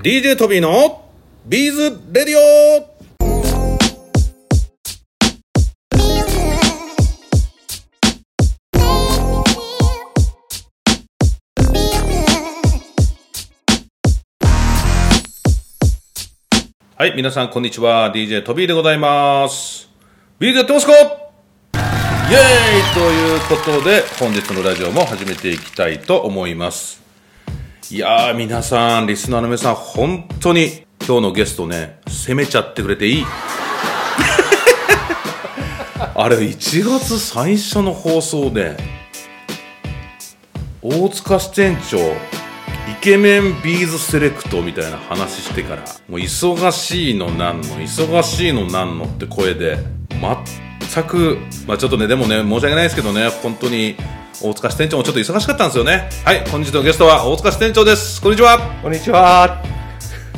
DJ トビーのビーズレディオはい、皆さんこんにちは。DJ トビーでございます。ビーズやってますか？イエーイということで、本日のラジオも始めていきたいと思います。いやー、皆さん、リスナーの皆さん、本当に今日のゲストね、攻めちゃってくれていい。あれ、1月最初の放送で、大塚支店長、イケメンビーズセレクトみたいな話してから、もう忙しいのなんの、忙しいのなんのって声で、全く、まあちょっとね、でもね、申し訳ないですけどね、本当に、大塚支店長もちょっと忙しかったんですよね。はい、本日のゲストは大塚支店長です。こんにちは。こんにちは。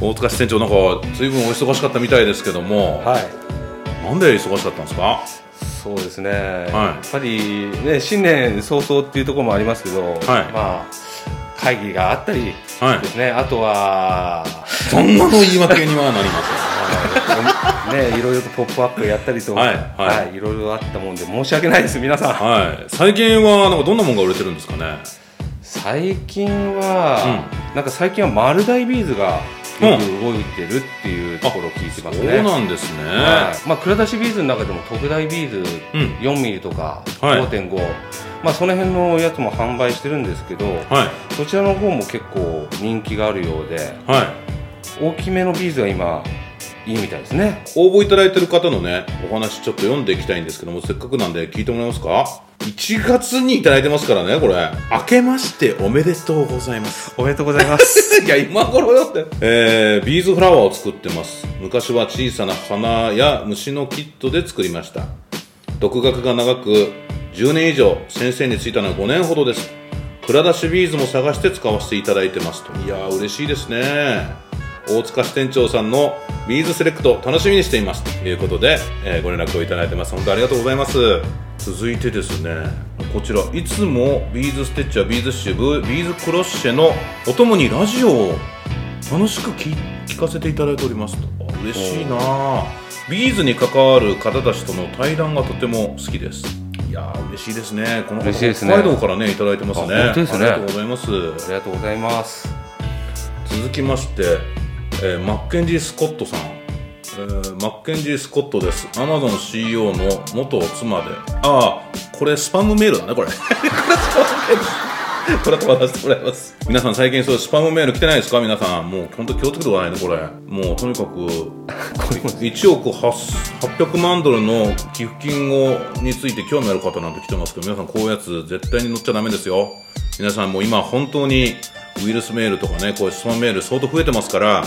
大塚支店長なんか、随分お忙しかったみたいですけども、はい。なんで忙しかったんですか？そうですね。やっぱりね、新年早々っていうところもありますけど、はいまあ、会議があったりはいですね、あとは、そんなの言い訳にはなりまあの ね、いろいろとポップアップやったりと、はいはいいろいろあったもんで、申し訳ないです、皆さん。はい。最近は、なんかどんなものが売れてるんですかね？最近は、なんか最近は丸大ビーズがよく動いてるっていうところを聞いてますそうね。なんですね。はいまあ、蔵出しビーズの中でも特大ビーズうん4ミリとかはい5.5、まあ、その辺のやつも販売してるんですけどはい。そちらの方も結構人気があるようではい。大きめのビーズが今いいみたいですね応募いただいてる方のね、お話ちょっと読んでいきたいんですけども、せっかくなんで聞いてもらえますか ?1 月にいただいてますからね、これ。明けましておめでとうございます。おめでとうございます いや、今頃よって。えー、ビーズフラワーを作ってます。昔は小さな花や虫のキットで作りました。独学が長く、10年以上、先生についたのは5年ほどです。蔵出しビーズも探して使わせていただいてますと。いやー、嬉しいですね。大塚支店長さんのビーズセレクト楽しみにしています。ということで、えーご連絡をいただいてます。本当ありがとうございます。続いてですねこちらいつもビーズステッチやビーズ刺繍ビーズクロッシェのお供にラジオを楽しく聞聞かせていただいておりますと。あ嬉しいな。あビーズに関わる方たちとの対談がとても好きです。いやー嬉しいですね。この方北海道からねいただいてますね。ね。ありがとうございます。ありがとうございます。続きまして、えーマッケンジー・スコットさん、えーマッケンジー・スコットです。アマゾン CEO の元妻で。ああこれスパムメールだねこれ。これスパムメールこれ飛ばさせてもらいます。皆さん最近そうスパムメール来てないですか？皆さん。もう本当気をつけてくださいねこれ。もうとにかく1億800万ドルの寄付金をについて興味ある方なんて来てますけど皆さんこういうやつ絶対に乗っちゃダメですよ。皆さんもう今本当にウイルスメールとかねこういうスパムメール相当増えてますから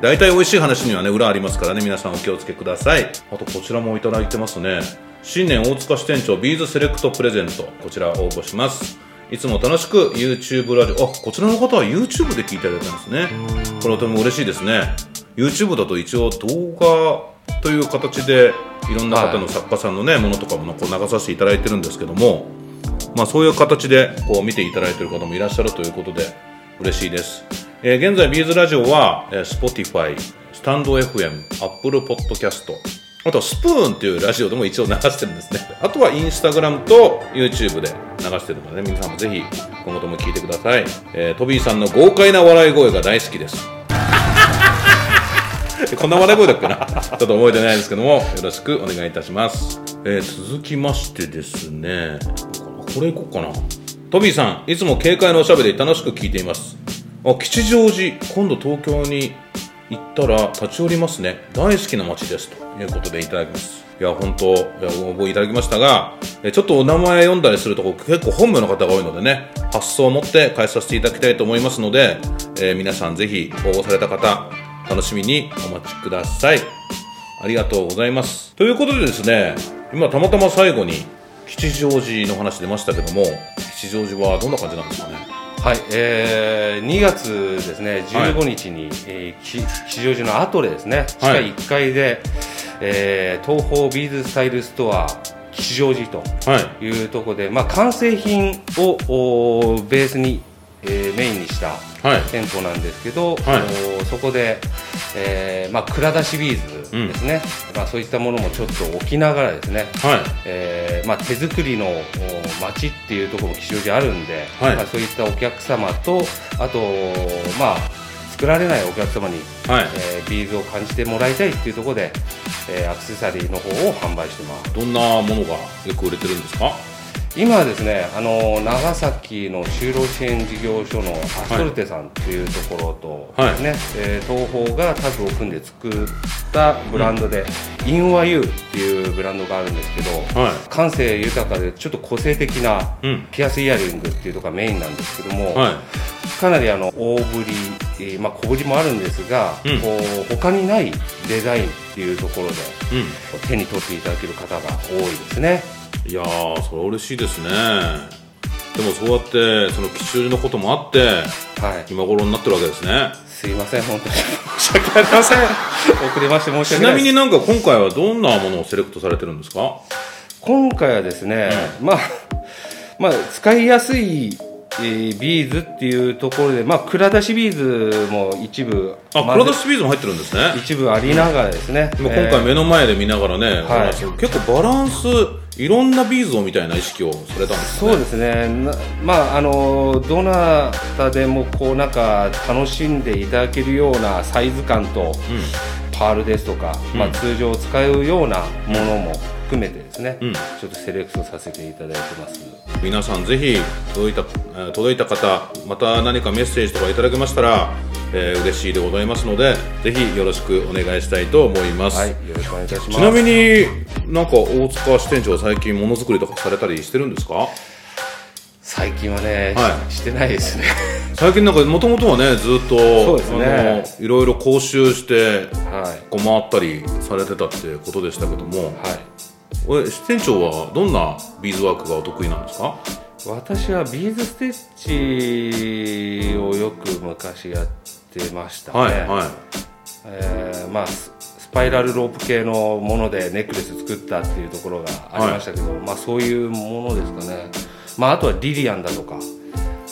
大体美味しい話にはね裏ありますからね皆さんお気をつけください。あとこちらもいただいてますね。新年大塚支店長ビーズセレクトプレゼントこちら応募します。いつも楽しく YouTube ラジオあこちらの方は YouTube で聞いていただいたんですね。これとても嬉しいですね。YouTube だと一応動画という形でいろんな方の作家さんのね、ものとかもこう流させていただいてるんですけどもまあ、そういう形でこう見ていただいている方もいらっしゃるということで嬉しいです、えー現在ビーズラジオは、えー Spotify スタンド FM Apple Podcast あとはスプーンっていうラジオでも一応流してるんですね。あとはインスタグラムと YouTube で流してるので、皆さんもぜひ今後とも聞いてください、えートビーさんの豪快な笑い声が大好きです。こんな笑い声だっけな？ちょっと覚えてないですけどもよろしくお願いいたします、えー続きましてですね。これいこうかな？トビーさんいつも軽快なおしゃべり楽しく聞いています。あ吉祥寺今度東京に行ったら立ち寄りますね大好きな街ですということでいただきますいや本当いや応募いただきましたがちょっとお名前読んだりすると結構本名の方が多いのでね発想を持って返させていただきたいと思いますので、えー皆さんぜひ応募された方楽しみにお待ちくださいありがとうございます。ということでですね、今たまたま最後に吉祥寺の話出ましたけども、吉祥寺はどんな感じなんですかね？はい、えー、2月ですね、15日に、えーき吉祥寺のアトレですね、地下はい。1階で、えー東宝ビーズスタイルストア吉祥寺とはい。いうところで、まあ、完成品をベースに、えーメインにしたはい。店舗なんですけど、はい。おそこで、えーまあ、蔵出しビーズですね、まあ、そういったものもちょっと置きながらですね、はい。えーまあ、手作りのお街っていうところも吉祥寺あるんで、はい。まあ、そういったお客様とあと、まあ、作られないお客様に、はい。えービーズを感じてもらいたいっていうところで、えーアクセサリーの方を販売してます。どんなものがよく売れてるんですか？今はですねあの長崎の就労支援事業所のアストルテさんっていうところとはいですね、えー東宝がタッグを組んで作ったブランドで、インワユーっていうブランドがあるんですけど、は感性豊かでちょっと個性的なうん。ピアスイヤリングっていうところがメインなんですけども、い。はかなりあの大ぶり、えーまあ、小ぶりもあるんですが、うん。こう他にないデザインっていうところでいうん。手に取っていただける方が多いですね。いやーそれは嬉しいですね。でもそうやってその吉祥寺のこともあってはい。今頃になってるわけですね。すいません、本当に。申し訳ありません。遅れまして申しち訳なです。ないみになんか今回はどんなものをセレクトされてるんですか？今回はですね、まあ、まあ、使いやすい、えービーズっていうところで、まあ、蔵出しビーズも一部、あまプラダスビーズも入ってるんですね。一部ありながらですね、今今回目の前で見ながらね、はい。結構バランスいろんなビーズをみたいな意識をされたんですね。そうですね、なまあ、あのどなたでもこうなんか楽しんでいただけるようなサイズ感と、パールですとか、まあ、うん。通常使うようなものも含めてですね、うんちょっとセレクトさせていただいてます。皆さんぜひ届いたえー届いた方また何かメッセージとかいただけましたら、えー嬉しいでございますのでぜひよろしくお願いしたいと思います、はい、よろしくお願いいたします。ちなみになんか大塚支店長は最近ものづくりとかされたりしてるんですか？最近はね、はししてないですね。最近なんかもともとはねずっとそうですねいろいろ講習してはい。こう回ったりされてたってことでしたけども、はい。え支店長はどんなビーズワークがお得意なんですか？私はビーズステッチをよく昔やってましたね。はいはい。えーまあススパイラルロープ系のものでネックレス作ったっていうところがありましたけど、まあそういうものですかね。まああとはリリアンだとか、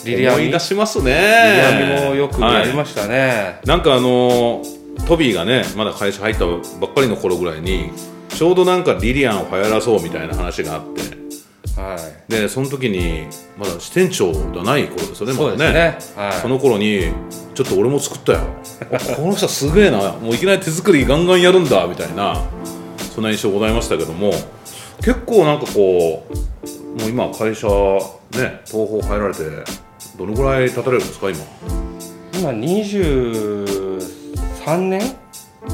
リリアン思いミ出しますね。リリアンミもよくやりまししたね。なんかあのートビーがねまだ会社入ったばっかりの頃ぐらいにちょうどなんかリリアンを流行らそうみたいな話があってはい。でその時にまだ支店長じゃない頃ですよねそうまだですね。はい。その頃にちょっと俺も作ったよあこの人すげえなもういきなり手作りガンガンやるんだみたいなそんな印象ございましたけども結構なんかこうもう今会社ね東宝入られてどのぐらい経たれるんですか今？今23年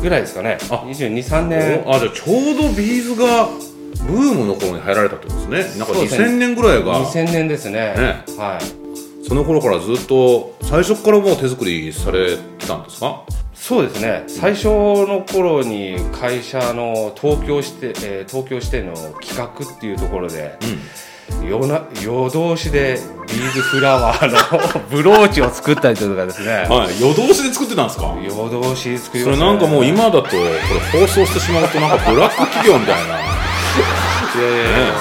ぐらいですかね。あ。223年。あじゃあちょうどビーズがブームの頃に入られたってことですね。なんかそうですね。2000年ぐらいが。2000年ですね。ね。はい。その頃からずっと最初からもう手作りされてたんですか？そうですね。最初の頃に会社の東京支店、えー東京支店の企画っていうところで夜な夜通しでビーズフラワーのブローチを作ったりとかですね。はい夜通しで作ってたんですか？夜通し作りそましたね。れなんかもう今だとこれ放送してしまうとなんかブラック企業みたいな。いやいやいや。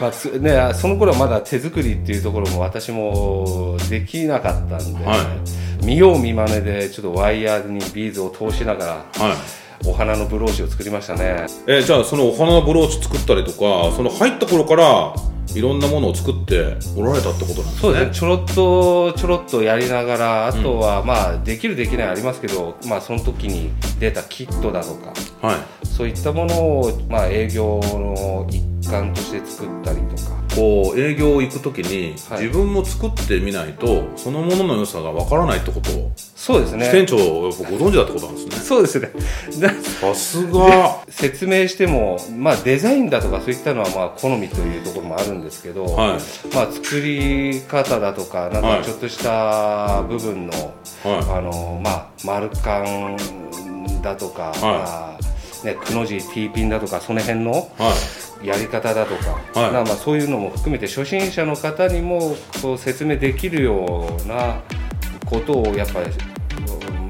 まあつね、その頃はまだ手作りっていうところも私もできなかったんで、は見よう見まねでちょっとワイヤーにビーズを通しながらはい。お花のブローチを作りましたね。えーじゃあそのお花のブローチ作ったりとかその入った頃からいろんなものを作っておられたってことなんですね。そうですね。ちょろっとちょろっとやりながらあとはまあできるできないありますけど、まあその時に出たキットだとかはい。そういったものをまあ営業の一環として作ったりとか。こう営業行く時に、はい。自分も作ってみないとそのものの良さがわからないってことを、そうです店ね長ご存知だってことなんですね。そうですね。ださすが。説明しても、まあ、デザインだとかそういったのはまあ好みというところもあるんですけど、はい。まあ、作り方だとかなんはい。かちょっとした部分の,、はあのまあ、丸感だとか、まあね、くの字 T ピンだとかその辺のいはい。やり方だとか,、はい。まあまあそういうのも含めて初心者の方にもこう説明できるようなことをやっぱり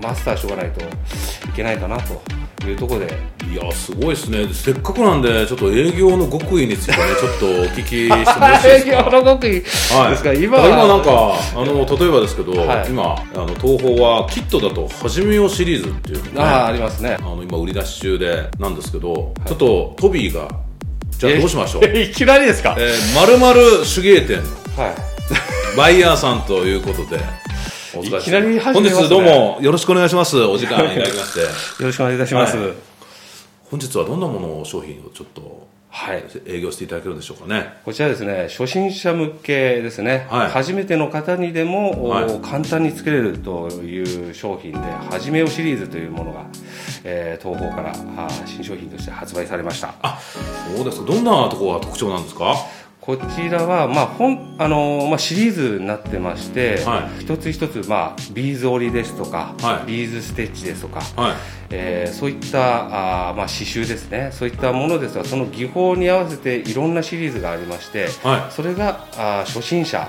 マスターしとかないといけないかなというところで。ビいやすごいですね。せっかくなんでちょっと営業の極意についてねちょっとお聞きしてもよろしいです。か営業の極意ですか、はい、今今なんかあの例えばですけど、はい。今あの東宝はキットだと「はじめよう」シリーズっていうのね。ああありますね。あの今売り出し中でなんですけど、ちょっとトビーがじゃあどうしましょう？え いきなりですか？えー、まるまる手芸店。のはい。バイヤーさんということでお疲れ様いきなり始めますね。本日どうもよろしくお願いします。お時間いただきまして。よろしくお願いいたします。はい。本日はどんなものを商品をちょっとはい。営業していただけるんでしょうかね。こちらですね初心者向けですね、はい。初めての方にでも、おはい。簡単に作れるという商品で「はじめよう」シリーズというものが、えー東宝からあー新商品として発売されました。あそうですか。どんなところが特徴なんですか？こちらは、まあ本あのーまあ、シリーズになってまして、はい。一つ一つ、まあ、ビーズ織りですとか、はい。ビーズステッチですとか、はい。えーそういったあー、まあ、刺繍ですね。そういったものですがその技法に合わせていろんなシリーズがありまして、はい。それがあー初心者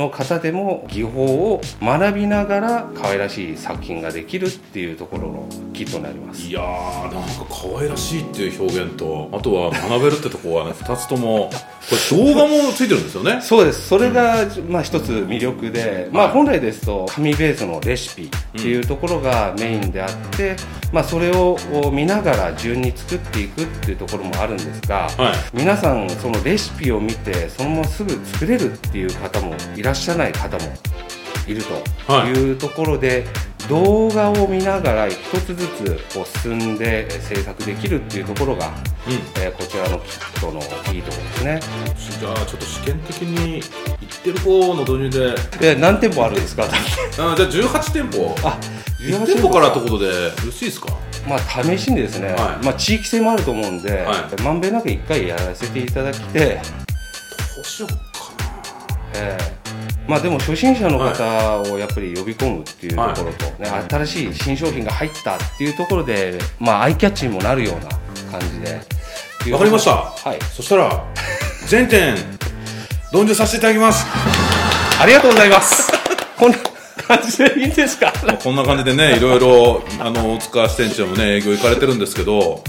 の方でも技法を学びながら可愛らしい作品ができるっていうところのキットになります。いやーなんか可愛らしいっていう表現とあとは学べるってところはね2つともこれ動画もついてるんですよね。そうです。それが、まあ、一つ魅力で、まあ、本来ですと紙ベースのレシピっていうところがメインであって、まあ、それを見ながら順に作っていくっていうところもあるんですが、はい。皆さんそのレシピを見てそのまますぐ作れるっていう方もいらっしゃらない方もいるとはい。いうところで、動画を見ながら一つずつこう進んでえー制作できるっていうところが、うん。えーこちらのキットのいいところですね。じゃあちょっと試験的に言ってる方の導入で。え何店舗あるんですか？あじゃあ18店舗。あ1店舗からってことでよろしいですか？まあ試しにですね、はい。まあ地域性もあると思うんで、はまんべんなく1回やらせていただきて、どうしようかえーまあでも初心者の方をやっぱり呼び込むっていうところと、ね新しい新商品が入ったっていうところで、まあアイキャッチにもなるような感じで。わかりましたはい。そしたら全店導入させていただきますありがとうございます。こんな感じでいいんですか？まあこんな感じでねいろいろあの大塚支店長もね営業行かれてるんですけど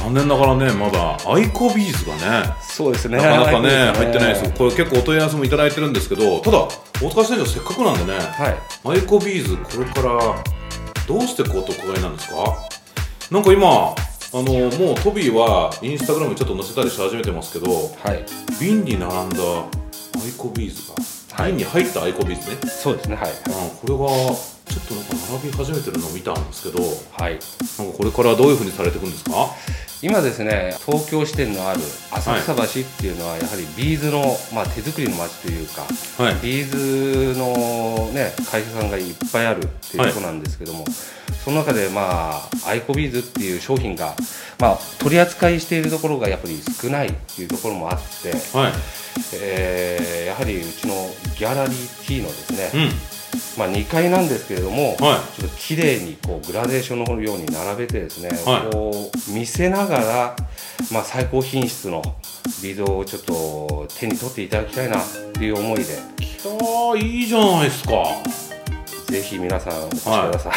残念ながらねまだアイコビーズがねそうですね。なかなかねアイコ入ってないですよこれ結構お問い合わせもいただいてるんですけどただ大塚支店長せっかくなんでね、はい。アイコビーズこれからどうしていこうとお伺いなんですか？なんか今あのもうトビーはインスタグラムにちょっと載せたりし始めてますけどはい。瓶に並んだアイコビーズが、はい瓶に入ったアイコビーズねそうですね。はい。あこれがちょっとなんか並び始めてるのを見たんですけどはい。なんかこれからどういうふうにされていくんですか？今ですね東京支店のある浅草橋っていうのはやはりビーズの、まあ、手作りの街というかはい。ビーズの、ね、会社さんがいっぱいあるっていうところなんですけども、その中で、まあ、アイコビーズっていう商品が、まあ、取り扱いしているところがやっぱり少ないっていうところもあって、はい。えーやはりうちのギャラリー T のですね、うんまあ、2階なんですけれども、はい。ちょっと綺麗にこうグラデーションのように並べてですね、はい。こう見せながら、まあ、最高品質のビーズをちょっと手に取っていただきたいなっていう思いで。いやーいいじゃないですか。ぜひ皆さんお越しください、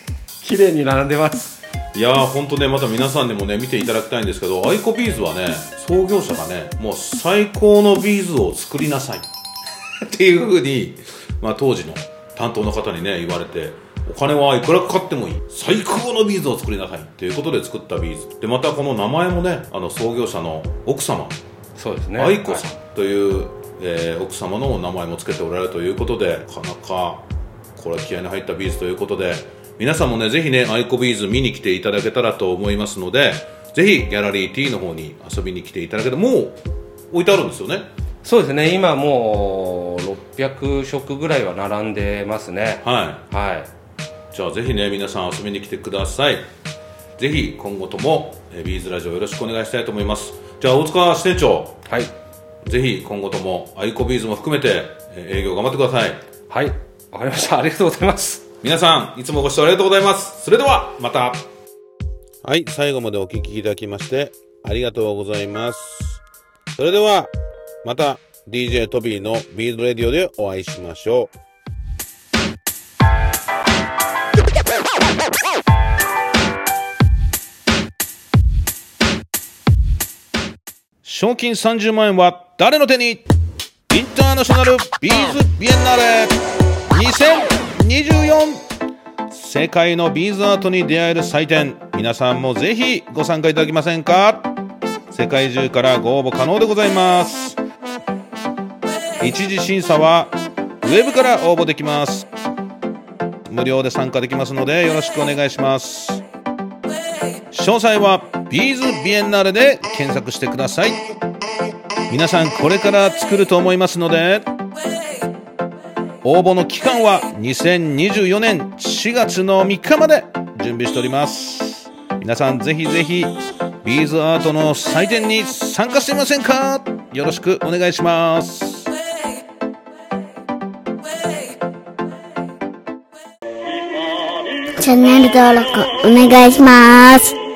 綺麗に並んでます。いやー本当ねまた皆さんにもね見ていただきたいんですけどアイコビーズはね創業者がねもう最高のビーズを作りなさい。っていうふうに、まあ、当時の担当の方にね言われてお金はいくらかかってもいい。最高のビーズを作りなさい。っていうことで作ったビーズ。でまたこの名前もねあの創業者の奥様。そうですね。愛子さんはいという、えー奥様のお名前も付けておられるということでなかなかこれは気合の入ったビーズということで皆さんもねぜひねアイコビーズ見に来ていただけたらと思いますのでぜひギャラリー T の方に遊びに来ていただけたらもう置いてあるんですよね。そうですね。今もう600色ぐらいは並んでますね。ははいい。じゃあぜひね皆さん遊びに来てください。ぜひ今後とも、えービーズラジオよろしくお願いしたいと思います。じゃあ大塚支店長。はい。ぜひ今後ともアイコビーズも含めてえー営業頑張ってください。はい。わかりました。ありがとうございます。皆さんいつもご視聴ありがとうございます。それではまた。はい最後までお聞きいただきましてありがとうございます。それではまた DJ トビーのビーズレディオでお会いしましょう。賞金30万円は誰の手に？インターナショナルビーズビエンナーレ。2024世界のビーズアートに出会える祭典。皆さんもぜひご参加いただけませんか？世界中からご応募可能でございます。一次審査はウェブから応募できます。無料で参加できますのでよろしくお願いします。詳細はビーズビエンナーレで検索してください。皆さんこれから作ると思いますので応募の期間は2024年4月の3日まで準備しております。皆さんぜひぜひビーズアートの祭典に参加してみませんか？よろしくお願いします。チャンネル登録お願いします。